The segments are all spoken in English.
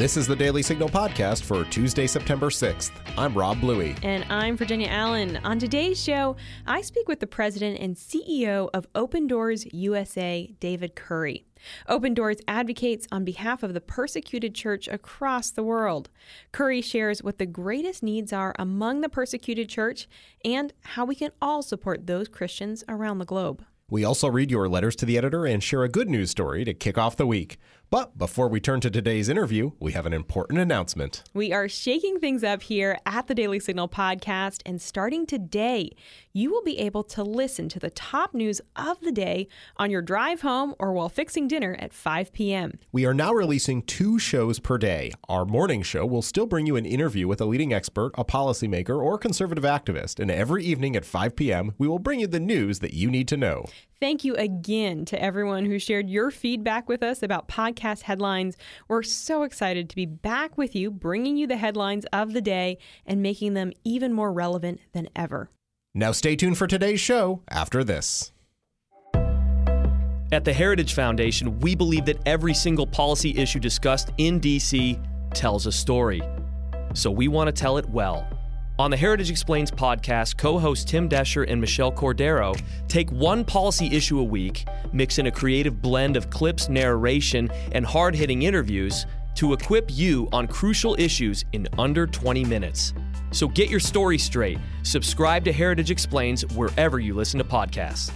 This is the Daily Signal podcast for Tuesday, September 6th. I'm Rob Bluey. And I'm Virginia Allen. On today's show, I speak with the president and CEO of Open Doors USA, David Curry. Open Doors advocates on behalf of the persecuted church across the world. Curry shares what the greatest needs are among the persecuted church and how we can all support those Christians around the globe. We also read your letters to the editor and share a good news story to kick off the week. But before we turn to today's interview, we have an important announcement. We are shaking things up here at the Daily Signal podcast, and starting today, you will be able to listen to the top news of the day on your drive home or while fixing dinner at 5 p.m. We are now releasing two shows per day. Our morning show will still bring you an interview with a leading expert, a policymaker, or conservative activist, and every evening at 5 p.m., we will bring you the news that you need to know. Thank you again to everyone who shared your feedback with us about podcast headlines. We're so excited to be back with you, bringing you the headlines of the day and making them even more relevant than ever. Now, stay tuned for today's show after this. At the Heritage Foundation, we believe that every single policy issue discussed in DC tells a story. So we want to tell it well. On the Heritage Explains podcast, co hosts Tim Doescher and Michelle Cordero take one policy issue a week, mix in a creative blend of clips, narration, and hard hitting interviews to equip you on crucial issues in under 20 minutes. So get your story straight. Subscribe to Heritage Explains wherever you listen to podcasts.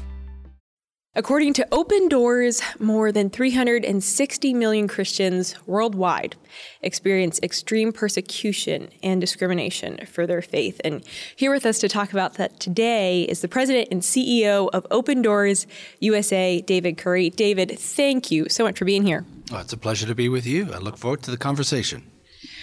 According to Open Doors, more than 360 million Christians worldwide experience extreme persecution and discrimination for their faith. And here with us to talk about that today is the president and CEO of Open Doors USA, David Curry. David, thank you so much for being here. Oh, it's a pleasure to be with you. I look forward to the conversation.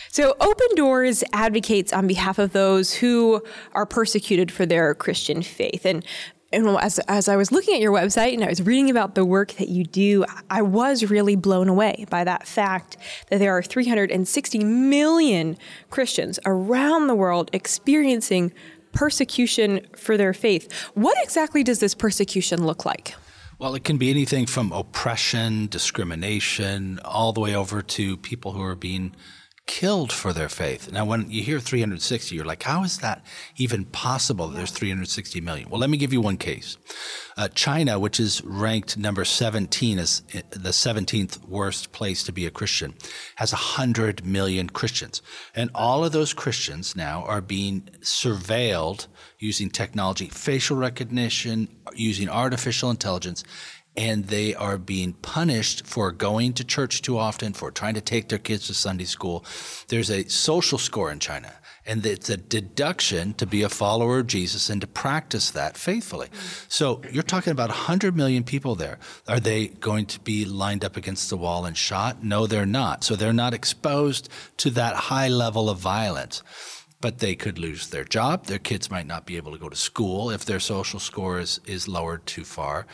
So, Open Doors advocates on behalf of those who are persecuted for their Christian faith. And and as, as I was looking at your website and I was reading about the work that you do, I was really blown away by that fact that there are 360 million Christians around the world experiencing persecution for their faith. What exactly does this persecution look like? Well, it can be anything from oppression, discrimination, all the way over to people who are being killed for their faith. Now, when you hear 360, you're like, how is that even possible that there's 360 million? Well, let me give you one case. Uh, China, which is ranked number 17 as uh, the 17th worst place to be a Christian, has 100 million Christians. And all of those Christians now are being surveilled using technology, facial recognition, using artificial intelligence, and they are being punished for going to church too often, for trying to take their kids to Sunday school. There's a social score in China, and it's a deduction to be a follower of Jesus and to practice that faithfully. So you're talking about 100 million people there. Are they going to be lined up against the wall and shot? No, they're not. So they're not exposed to that high level of violence but they could lose their job. Their kids might not be able to go to school if their social score is, is lowered too far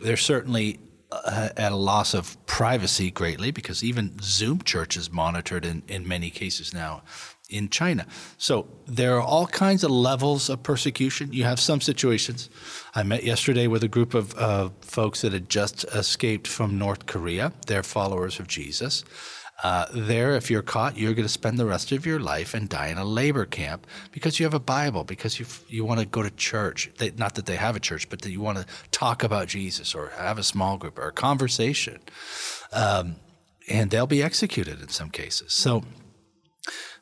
they're certainly uh, at a loss of privacy greatly because even Zoom church is monitored in, in many cases now in China. So there are all kinds of levels of persecution. You have some situations. I met yesterday with a group of uh, folks that had just escaped from North Korea. They're followers of Jesus. Uh, there, if you're caught, you're going to spend the rest of your life and die in a labor camp because you have a Bible, because you you want to go to church. They, not that they have a church, but that you want to talk about Jesus or have a small group or a conversation. Um, and they'll be executed in some cases. So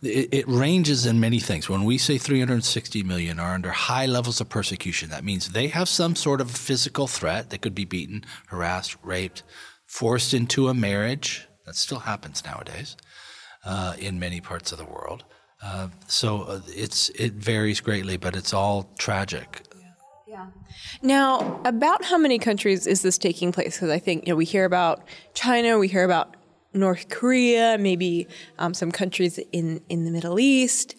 it, it, ranges in many things. When we say 360 million are under high levels of persecution, that means they have some sort of physical threat. They could be beaten, harassed, raped, forced into a marriage that still happens nowadays uh, in many parts of the world. Uh, so uh, it's it varies greatly, but it's all tragic. Yeah. Now, about how many countries is this taking place? Because I think you know we hear about China, we hear about North Korea, maybe um, some countries in in the Middle East.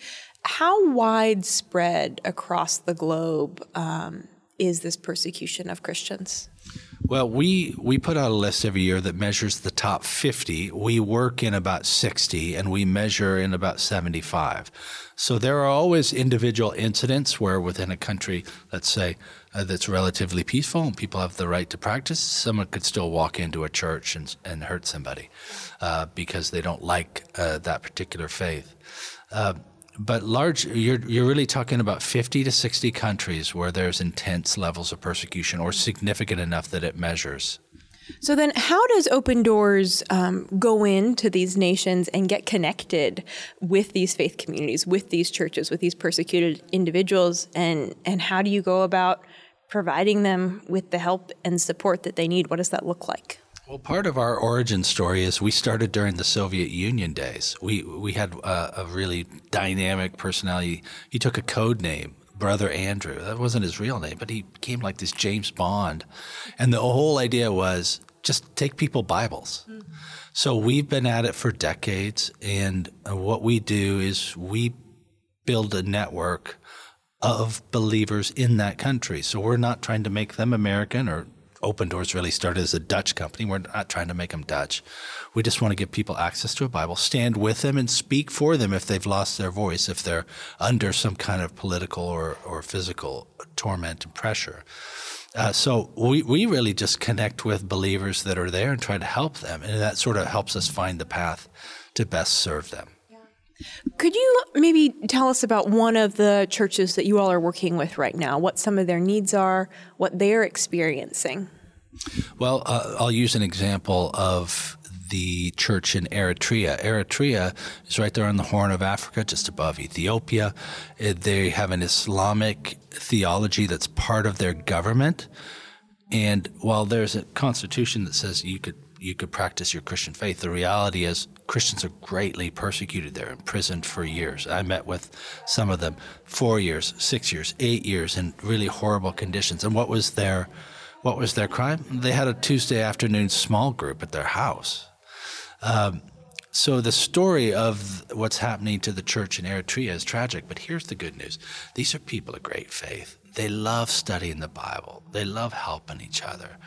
How widespread across the globe um, is this persecution of Christians? Well, we we put out a list every year that measures the top 50. We work in about 60 and we measure in about 75. So there are always individual incidents where within a country, let's say, uh, that's relatively peaceful and people have the right to practice, someone could still walk into a church and, and hurt somebody uh, because they don't like uh, that particular faith. But large, you're, you're really talking about 50 to 60 countries where there's intense levels of persecution or significant enough that it measures. So then, how does Open Doors um, go into these nations and get connected with these faith communities, with these churches, with these persecuted individuals, and and how do you go about providing them with the help and support that they need? What does that look like? Well, part of our origin story is we started during the Soviet Union days. We we had a, a really dynamic personality. He took a code name brother Andrew. That wasn't his real name, but he became like this James Bond. And the whole idea was just take people Bibles. Mm-hmm. So we've been at it for decades. And what we do is we build a network of believers in that country. So we're not trying to make them American or Open Doors really started as a Dutch company. We're not trying to make them Dutch. We just want to give people access to a Bible, stand with them, and speak for them if they've lost their voice, if they're under some kind of political or, or physical torment and pressure. Uh, so we, we really just connect with believers that are there and try to help them. And that sort of helps us find the path to best serve them. Could you maybe tell us about one of the churches that you all are working with right now? What some of their needs are, what they're experiencing? Well, uh, I'll use an example of the church in Eritrea. Eritrea is right there on the Horn of Africa, just above Ethiopia. Uh, they have an Islamic theology that's part of their government. And while there's a constitution that says you could you could practice your Christian faith, the reality is Christians are greatly persecuted. They're imprisoned for years. I met with some of them four years, six years, eight years in really horrible conditions. And what was their what was their crime? They had a Tuesday afternoon small group at their house. Um, so the story of what's happening to the church in Eritrea is tragic, but here's the good news. These are people of great faith. They love studying the Bible. They love helping each other.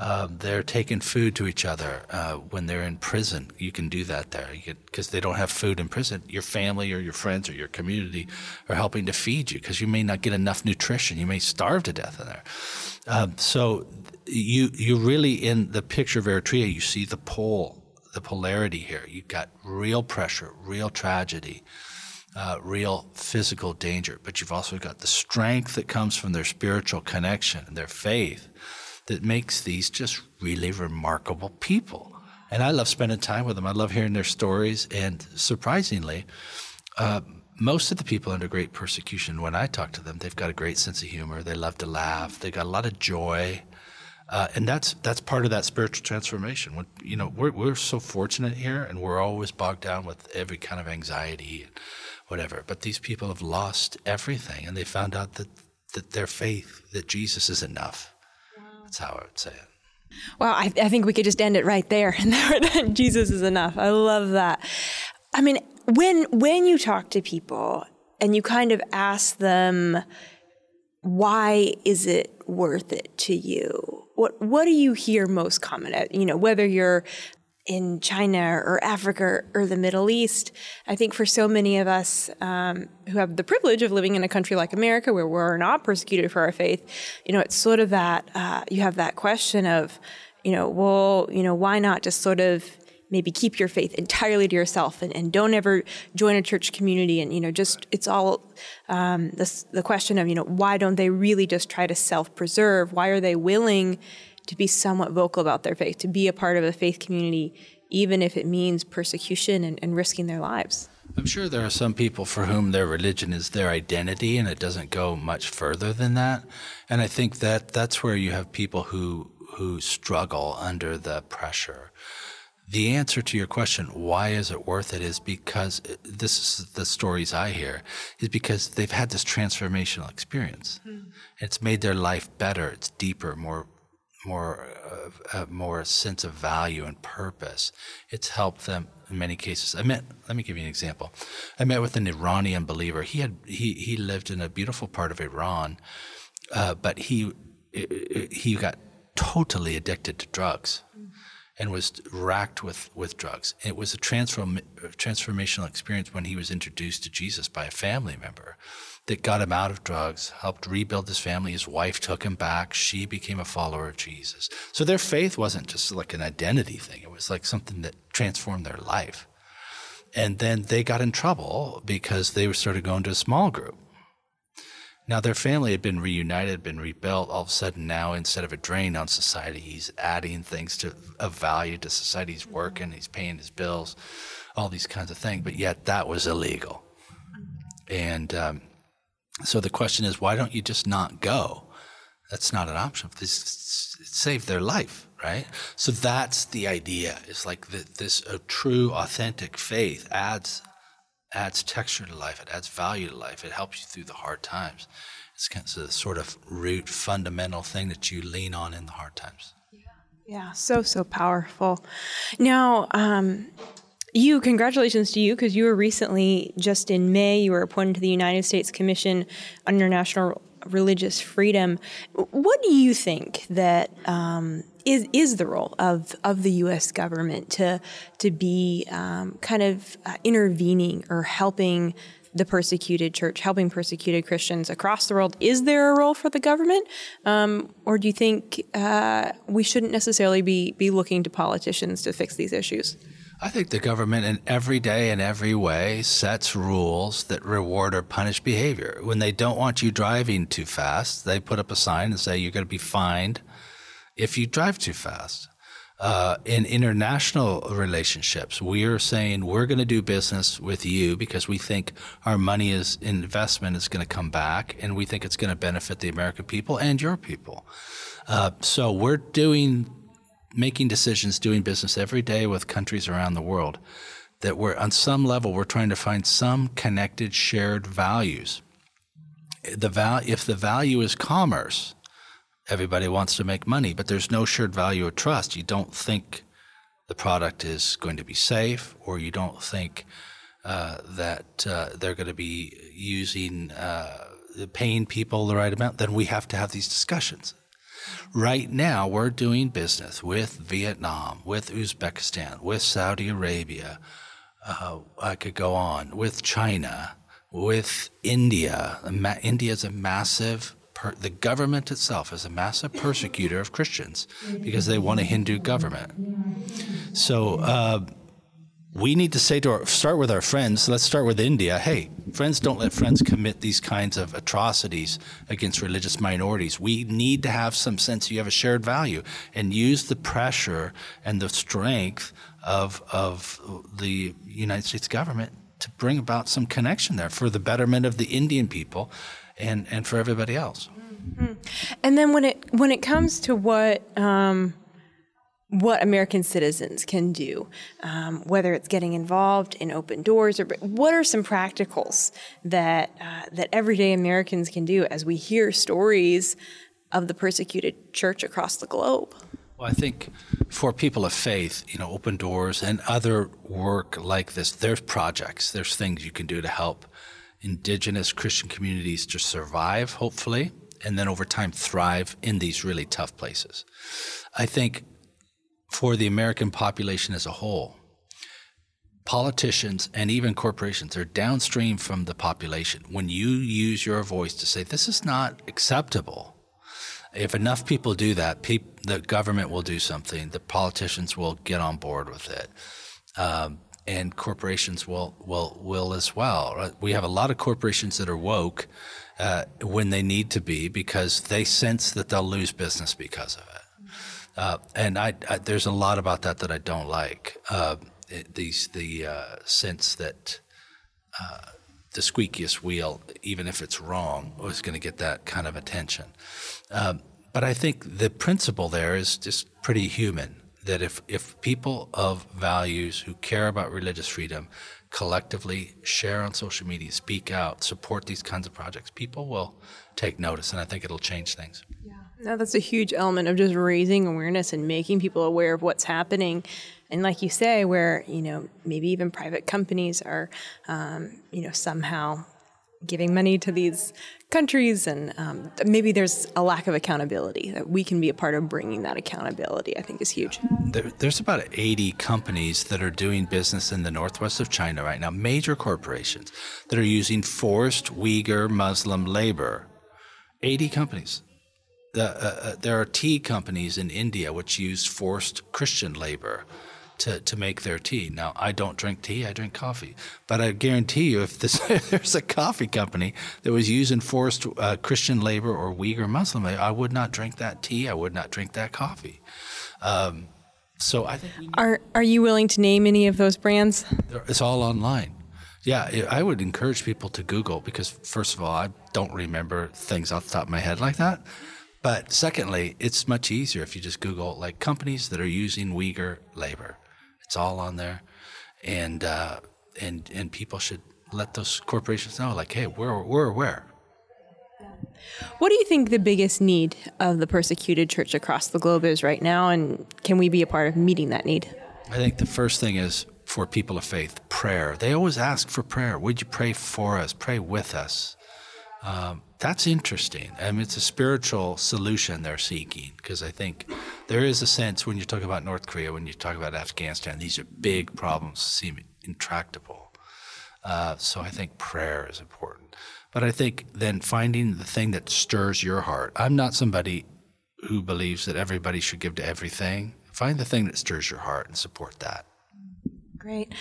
Um, they're taking food to each other uh, when they're in prison. You can do that there because they don't have food in prison. Your family or your friends or your community are helping to feed you because you may not get enough nutrition. You may starve to death in there. Um, so you you really in the picture of Eritrea, you see the pole, the polarity here. You've got real pressure, real tragedy. Uh, real physical danger, but you've also got the strength that comes from their spiritual connection and their faith that makes these just really remarkable people. And I love spending time with them. I love hearing their stories. And surprisingly, uh, most of the people under great persecution, when I talk to them, they've got a great sense of humor. They love to laugh. They got a lot of joy. Uh, and that's that's part of that spiritual transformation. When, you know, we're we're so fortunate here, and we're always bogged down with every kind of anxiety and whatever. But these people have lost everything, and they found out that that their faith, that Jesus is enough, that's how I would say it. Well, I, I think we could just end it right there. And Jesus is enough. I love that. I mean, when when you talk to people and you kind of ask them, why is it worth it to you? What what do you hear most common? Uh, you know, whether you're in China or Africa or the Middle East. I think for so many of us um, who have the privilege of living in a country like America where we're not persecuted for our faith, you know, it's sort of that, uh, you have that question of, you know, well, you know, why not just sort of maybe keep your faith entirely to yourself and, and don't ever join a church community and you know just it's all um, this, the question of you know why don't they really just try to self-preserve why are they willing to be somewhat vocal about their faith, to be a part of a faith community, even if it means persecution and, and risking their lives. I'm sure there are some people for whom their religion is their identity and it doesn't go much further than that. And I think that that's where you have people who, who struggle under the pressure. The answer to your question, why is it worth it, is because this is the stories I hear, is because they've had this transformational experience. Mm-hmm. It's made their life better, it's deeper, more more uh, more sense of value and purpose. It's helped them in many cases. I met. Let me give you an example. I met with an Iranian believer. He had he he lived in a beautiful part of Iran, uh, but he he got totally addicted to drugs. And was racked with, with drugs. It was a transform, transformational experience when he was introduced to Jesus by a family member that got him out of drugs, helped rebuild his family. His wife took him back. She became a follower of Jesus. So their faith wasn't just like an identity thing, it was like something that transformed their life. And then they got in trouble because they started going to a small group. Now their family had been reunited, been rebuilt. All of a sudden, now instead of a drain on society, he's adding things to of value to society. He's working, he's paying his bills, all these kinds of things. But yet that was illegal. And um, so the question is, why don't you just not go? That's not an option. This saved their life, right? So that's the idea. It's like the, this a true, authentic faith adds adds texture to life. It adds value to life. It helps you through the hard times. It's kind of the sort of root, fundamental thing that you lean on in the hard times. Yeah, so so powerful. Now, um, you congratulations to you because you were recently just in May you were appointed to the United States Commission on International Religious Freedom. What do you think that um, is is the role of of the U.S. government to to be um, kind of uh, intervening or helping the persecuted church, helping persecuted Christians across the world. Is there a role for the government, um, or do you think uh, we shouldn't necessarily be be looking to politicians to fix these issues? I think the government, in every day and every way, sets rules that reward or punish behavior. When they don't want you driving too fast, they put up a sign and say you're going to be fined if you drive too fast. Uh, in international relationships, we are saying we're going to do business with you because we think our money is investment is going to come back, and we think it's going to benefit the American people and your people. Uh, so we're doing, making decisions, doing business every day with countries around the world that we're on some level we're trying to find some connected shared values. The val- if the value is commerce, everybody wants to make money, but there's no shared value of trust. You don't think the product is going to be safe, or you don't think uh, that uh, they're going to be using uh, paying people the right amount. Then we have to have these discussions. Right now, we're doing business with Vietnam, with Uzbekistan, with Saudi Arabia. Uh, I could go on with China, with India. India is a massive the government itself is a massive persecutor of Christians because they want a Hindu government. So uh, we need to say to our, start with our friends. Let's start with India. Hey, friends, don't let friends commit these kinds of atrocities against religious minorities. We need to have some sense you have a shared value and use the pressure and the strength of of the United States government to bring about some connection there for the betterment of the Indian people and and for everybody else. Mm-hmm. And then when it when it comes to what um, what American citizens can do, um, whether it's getting involved in open doors or what are some practicals that uh, that everyday Americans can do as we hear stories of the persecuted church across the globe. Well, I think for people of faith, you know, open doors and other work like this, there's projects, there's things you can do to help indigenous Christian communities to survive, hopefully, and then over time thrive in these really tough places. I think for the American population as a whole, politicians and even corporations are downstream from the population. When you use your voice to say, this is not acceptable, if enough people do that, the government will do something, the politicians will get on board with it. Um, and corporations will will will as well. We have a lot of corporations that are woke uh, when they need to be because they sense that they'll lose business because of it. Uh, and I, I, there's a lot about that that I don't like. Uh, it, these the uh, sense that uh, the squeakiest wheel, even if it's wrong, is going to get that kind of attention. Um, but I think the principle there is just pretty human that if, if people of values who care about religious freedom collectively share on social media, speak out, support these kinds of projects, people will take notice, and I think it'll change things. Yeah, no, that's a huge element of just raising awareness and making people aware of what's happening. And like you say, where you know maybe even private companies are, um, you know, somehow giving money to these countries, and um, maybe there's a lack of accountability that we can be a part of bringing that accountability. I think is huge. There, there's about 80 companies that are doing business in the northwest of China right now, major corporations that are using forced Uyghur Muslim labor. 80 companies. Uh, uh, there are tea companies in India which use forced Christian labor to, to make their tea. Now, I don't drink tea, I drink coffee. But I guarantee you, if, this, there's a coffee company that was using forced uh, Christian labor or Uyghur Muslim labor, I would not drink that tea, I would not drink that coffee. Um, so I think. Are, are you willing to name any of those brands? It's all online. Yeah, I would encourage people to Google because, first of all, I don't remember things off the top of my head like that. But secondly, it's much easier if you just Google like companies that are using Uyghur labor. It's all on there, and uh, and and people should let those corporations know, like, hey, we're we're aware. What do you think the biggest need of the persecuted church across the globe is right now, and can we be a part of meeting that need? I think the first thing is for people of faith, prayer. They always ask for prayer. Would you pray for us? Pray with us. Um, that's interesting. I mean, it's a spiritual solution they're seeking because I think there is a sense when you talk about North Korea, when you talk about Afghanistan, these are big problems, seem intractable. Uh, so I think prayer is important. But I think then finding the thing that stirs your heart. I'm not somebody who believes that everybody should give to everything. Find the thing that stirs your heart and support that. Great.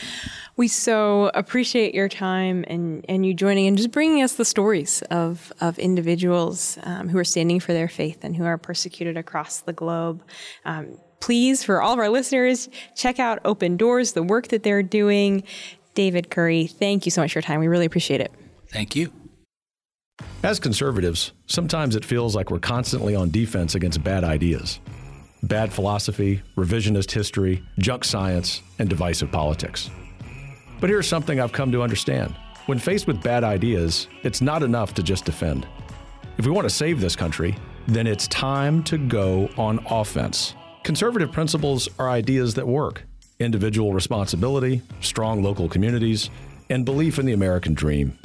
We so appreciate your time and, and you joining and just bringing us the stories of, of individuals um, who are standing for their faith and who are persecuted across the globe. Um, please, for all of our listeners, check out Open Doors, the work that they're doing. David Curry, thank you so much for your time. We really appreciate it. Thank you. As conservatives, sometimes it feels like we're constantly on defense against bad ideas bad philosophy, revisionist history, junk science, and divisive politics. But here's something I've come to understand. When faced with bad ideas, it's not enough to just defend. If we want to save this country, then it's time to go on offense. Conservative principles are ideas that work individual responsibility, strong local communities, and belief in the American dream.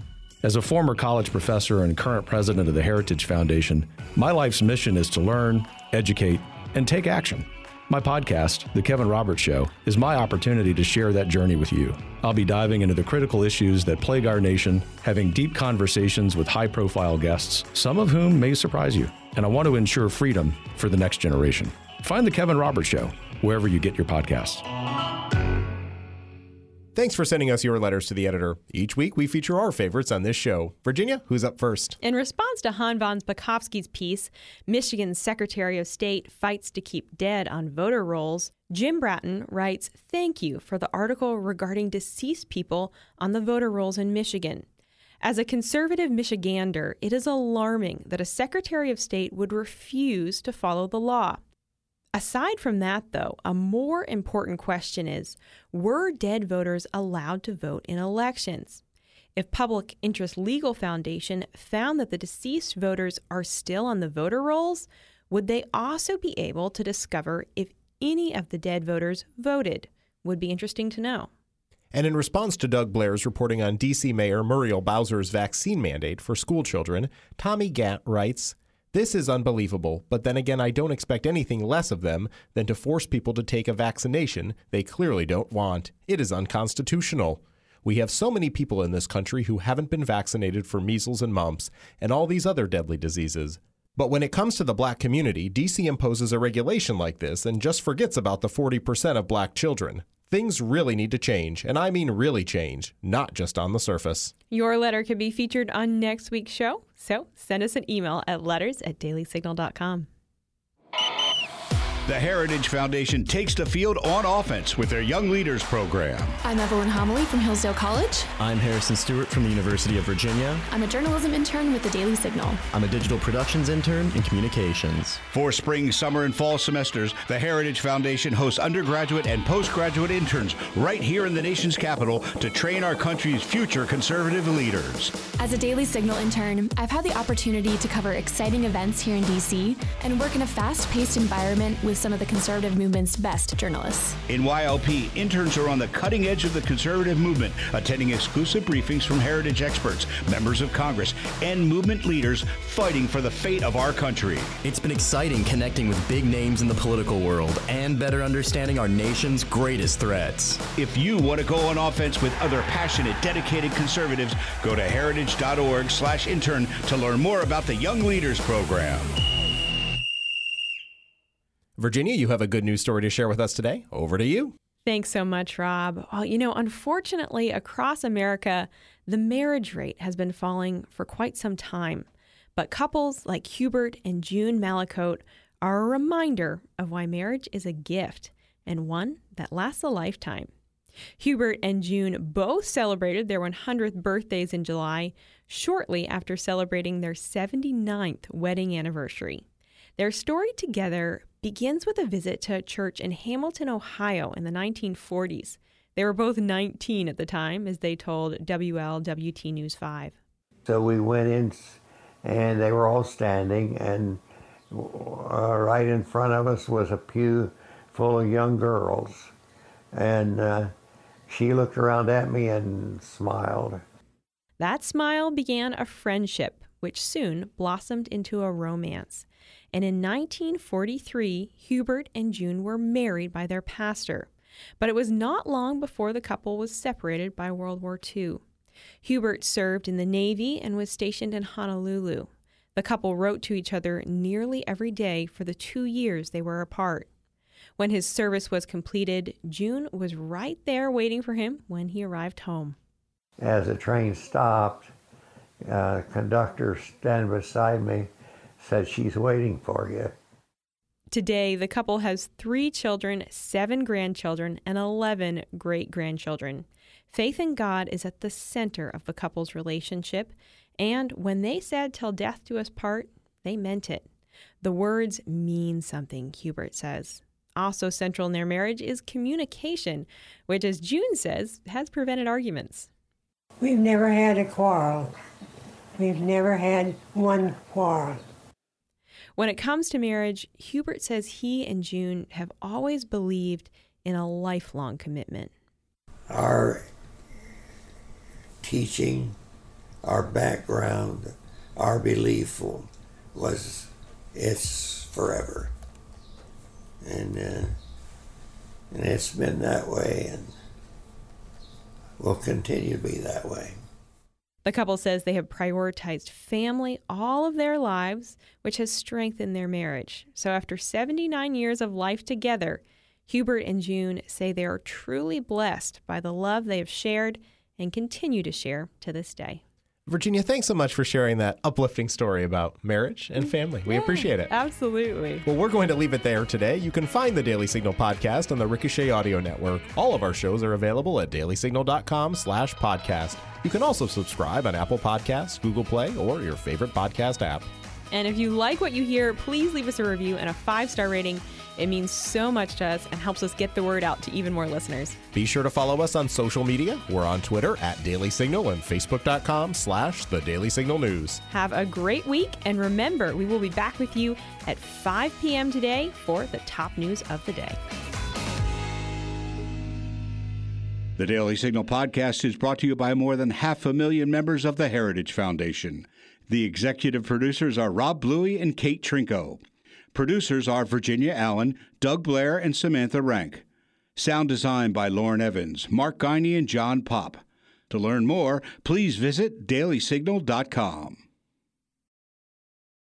As a former college professor and current president of the Heritage Foundation, my life's mission is to learn, educate, and take action. My podcast, The Kevin Roberts Show, is my opportunity to share that journey with you. I'll be diving into the critical issues that plague our nation, having deep conversations with high profile guests, some of whom may surprise you. And I want to ensure freedom for the next generation. Find The Kevin Roberts Show wherever you get your podcasts. Thanks for sending us your letters to the editor. Each week, we feature our favorites on this show. Virginia, who's up first? In response to Hans von Spakovsky's piece, Michigan's Secretary of State fights to keep dead on voter rolls, Jim Bratton writes, Thank you for the article regarding deceased people on the voter rolls in Michigan. As a conservative Michigander, it is alarming that a Secretary of State would refuse to follow the law. Aside from that, though, a more important question is were dead voters allowed to vote in elections? If Public Interest Legal Foundation found that the deceased voters are still on the voter rolls, would they also be able to discover if any of the dead voters voted? Would be interesting to know. And in response to Doug Blair's reporting on D.C. Mayor Muriel Bowser's vaccine mandate for school children, Tommy Gatt writes this is unbelievable, but then again, I don't expect anything less of them than to force people to take a vaccination they clearly don't want. It is unconstitutional. We have so many people in this country who haven't been vaccinated for measles and mumps and all these other deadly diseases. But when it comes to the black community, DC imposes a regulation like this and just forgets about the 40% of black children. Things really need to change, and I mean really change, not just on the surface. Your letter could be featured on next week's show, so send us an email at letters at dailysignal.com. The Heritage Foundation takes the field on offense with their Young Leaders program. I'm Evelyn Homily from Hillsdale College. I'm Harrison Stewart from the University of Virginia. I'm a journalism intern with the Daily Signal. I'm a digital productions intern in communications. For spring, summer, and fall semesters, the Heritage Foundation hosts undergraduate and postgraduate interns right here in the nation's capital to train our country's future conservative leaders. As a Daily Signal intern, I've had the opportunity to cover exciting events here in D.C. and work in a fast paced environment with with some of the conservative movement's best journalists. In YLP, interns are on the cutting edge of the conservative movement, attending exclusive briefings from heritage experts, members of Congress, and movement leaders fighting for the fate of our country. It's been exciting connecting with big names in the political world and better understanding our nation's greatest threats. If you want to go on offense with other passionate, dedicated conservatives, go to heritage.org/intern to learn more about the Young Leaders program. Virginia, you have a good news story to share with us today. Over to you. Thanks so much, Rob. Well, you know, unfortunately, across America, the marriage rate has been falling for quite some time. But couples like Hubert and June Malicote are a reminder of why marriage is a gift and one that lasts a lifetime. Hubert and June both celebrated their 100th birthdays in July, shortly after celebrating their 79th wedding anniversary. Their story together begins with a visit to a church in Hamilton, Ohio in the 1940s. They were both 19 at the time, as they told WLWT News 5. So we went in, and they were all standing, and uh, right in front of us was a pew full of young girls. And uh, she looked around at me and smiled. That smile began a friendship, which soon blossomed into a romance. And in 1943, Hubert and June were married by their pastor. But it was not long before the couple was separated by World War II. Hubert served in the Navy and was stationed in Honolulu. The couple wrote to each other nearly every day for the two years they were apart. When his service was completed, June was right there waiting for him when he arrived home. As the train stopped, uh, conductor standing beside me said she's waiting for you. Today, the couple has three children, seven grandchildren, and 11 great grandchildren. Faith in God is at the center of the couple's relationship, and when they said, Till death do us part, they meant it. The words mean something, Hubert says. Also, central in their marriage is communication, which, as June says, has prevented arguments. We've never had a quarrel. We've never had one quarrel. When it comes to marriage, Hubert says he and June have always believed in a lifelong commitment. Our teaching, our background, our belief was it's forever. And, uh, and it's been that way and will continue to be that way. The couple says they have prioritized family all of their lives, which has strengthened their marriage. So, after 79 years of life together, Hubert and June say they are truly blessed by the love they have shared and continue to share to this day. Virginia, thanks so much for sharing that uplifting story about marriage and family. We Yeah, appreciate it. Absolutely. Well, we're going to leave it there today. You can find the Daily Signal podcast on the Ricochet Audio Network. All of our shows are available at dailysignal.com slash podcast. You can also subscribe on Apple Podcasts, Google Play, or your favorite podcast app. And if you like what you hear, please leave us a review and a five star rating. It means so much to us and helps us get the word out to even more listeners. Be sure to follow us on social media. We're on Twitter at Daily Signal and Facebook.com slash The Daily Signal News. Have a great week, and remember, we will be back with you at 5 p.m. today for the top news of the day. The Daily Signal podcast is brought to you by more than half a million members of the Heritage Foundation. The executive producers are Rob Bluey and Kate Trinko. Producers are Virginia Allen, Doug Blair, and Samantha Rank. Sound design by Lauren Evans, Mark Guiney, and John Pop. To learn more, please visit dailysignal.com.